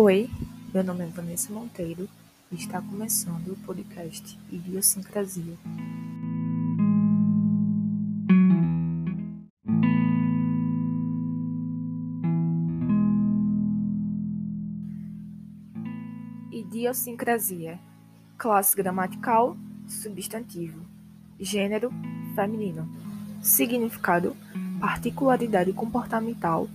Oi, meu nome é Vanessa Monteiro e está começando o podcast Idiosincrasia. Idiosincrasia Classe gramatical Substantivo Gênero Feminino Significado Particularidade comportamental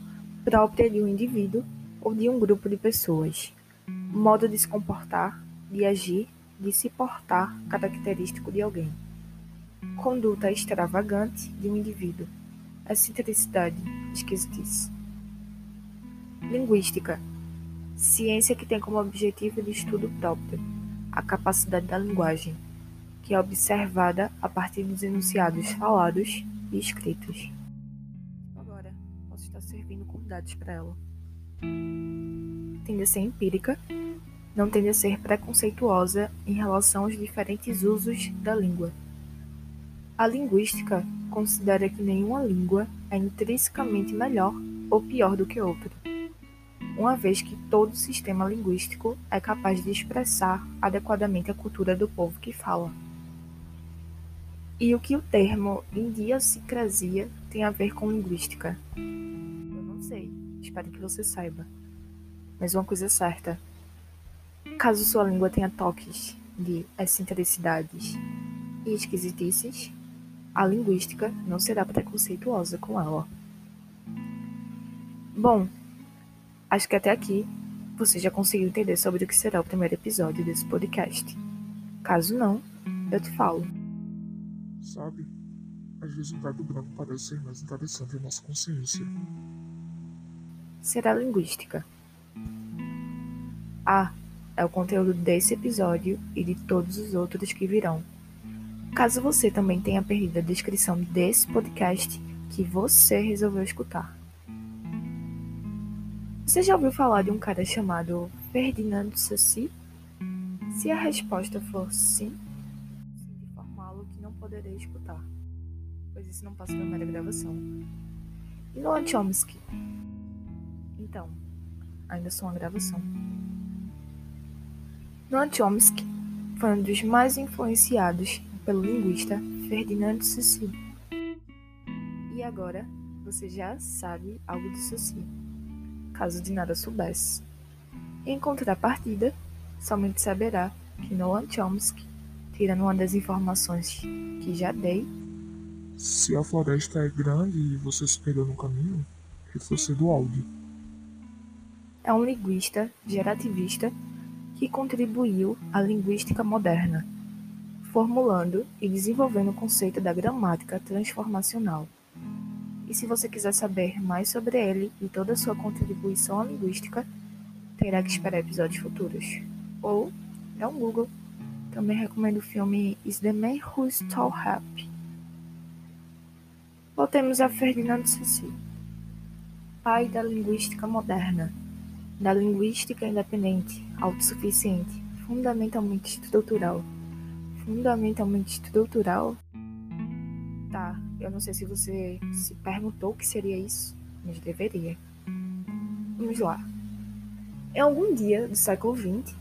própria de um indivíduo ou de um grupo de pessoas. Modo de se comportar, de agir, de se portar característico de alguém. Conduta extravagante de um indivíduo. Excentricidade, esquisitice. Linguística. Ciência que tem como objetivo de estudo próprio a capacidade da linguagem, que é observada a partir dos enunciados falados e escritos. Agora, posso estar servindo com dados para ela tende a ser empírica, não tende a ser preconceituosa em relação aos diferentes usos da língua. A linguística considera que nenhuma língua é intrinsecamente melhor ou pior do que outra, uma vez que todo sistema linguístico é capaz de expressar adequadamente a cultura do povo que fala. E o que o termo idiosincrasia tem a ver com linguística? Eu não sei, espero que você saiba. Mas uma coisa é certa: caso sua língua tenha toques de excentricidades e esquisitices, a linguística não será preconceituosa com ela. Bom, acho que até aqui você já conseguiu entender sobre o que será o primeiro episódio desse podcast. Caso não, eu te falo. Sabe, às vezes um gato branco parece ser mais interessante em nossa consciência. Será linguística. A é o conteúdo desse episódio e de todos os outros que virão. Caso você também tenha perdido a descrição desse podcast que você resolveu escutar. Você já ouviu falar de um cara chamado Ferdinando Saci? Se a resposta for sim, informá-lo que não poderei escutar, pois isso não passa da mera gravação. E Noam Chomsky? Então, ainda sou uma gravação. Noam Chomsky foi um dos mais influenciados pelo linguista Ferdinand Saussure. E agora você já sabe algo de Saussure, caso de nada soubesse. Em contrapartida, somente saberá que Noam Chomsky, tirando uma das informações que já dei, se a floresta é grande e você se perdeu no caminho, reforce do áudio. É um linguista gerativista que contribuiu à linguística moderna, formulando e desenvolvendo o conceito da gramática transformacional. E se você quiser saber mais sobre ele e toda a sua contribuição à linguística, terá que esperar episódios futuros. Ou é um Google. Também recomendo o filme Is the Man Who's Tall Happy. Voltemos a Ferdinando Saussure, pai da linguística moderna da linguística independente, autossuficiente, fundamentalmente estrutural. Fundamentalmente estrutural? Tá, eu não sei se você se perguntou o que seria isso, mas deveria. Vamos lá. Em algum dia do século XX,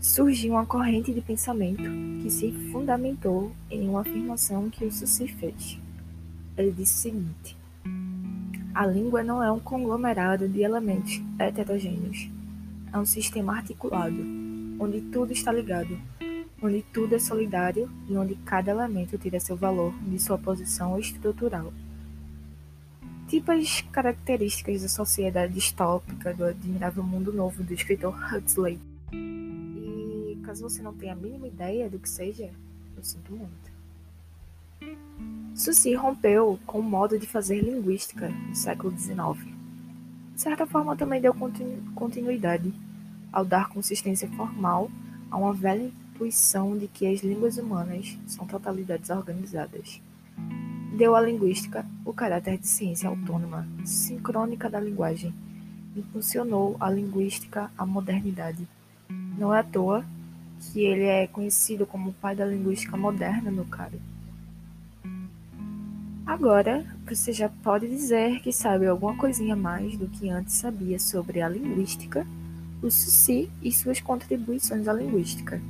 surgiu uma corrente de pensamento que se fundamentou em uma afirmação que o Sussi fez. Ele disse o seguinte: a língua não é um conglomerado de elementos heterogêneos. É um sistema articulado, onde tudo está ligado, onde tudo é solidário e onde cada elemento tira seu valor de sua posição estrutural. Tipo as características da sociedade distópica do admirável mundo novo do escritor Huxley. E caso você não tenha a mínima ideia do que seja, eu sinto muito. Susi rompeu com o modo de fazer linguística no século XIX. De certa forma, também deu continuidade ao dar consistência formal a uma velha intuição de que as línguas humanas são totalidades organizadas. Deu à linguística o caráter de ciência autônoma, sincrônica da linguagem, impulsionou a linguística à modernidade. Não é à toa que ele é conhecido como o pai da linguística moderna, meu caro. Agora, você já pode dizer que sabe alguma coisinha mais do que antes sabia sobre a linguística o Suci e suas contribuições à linguística.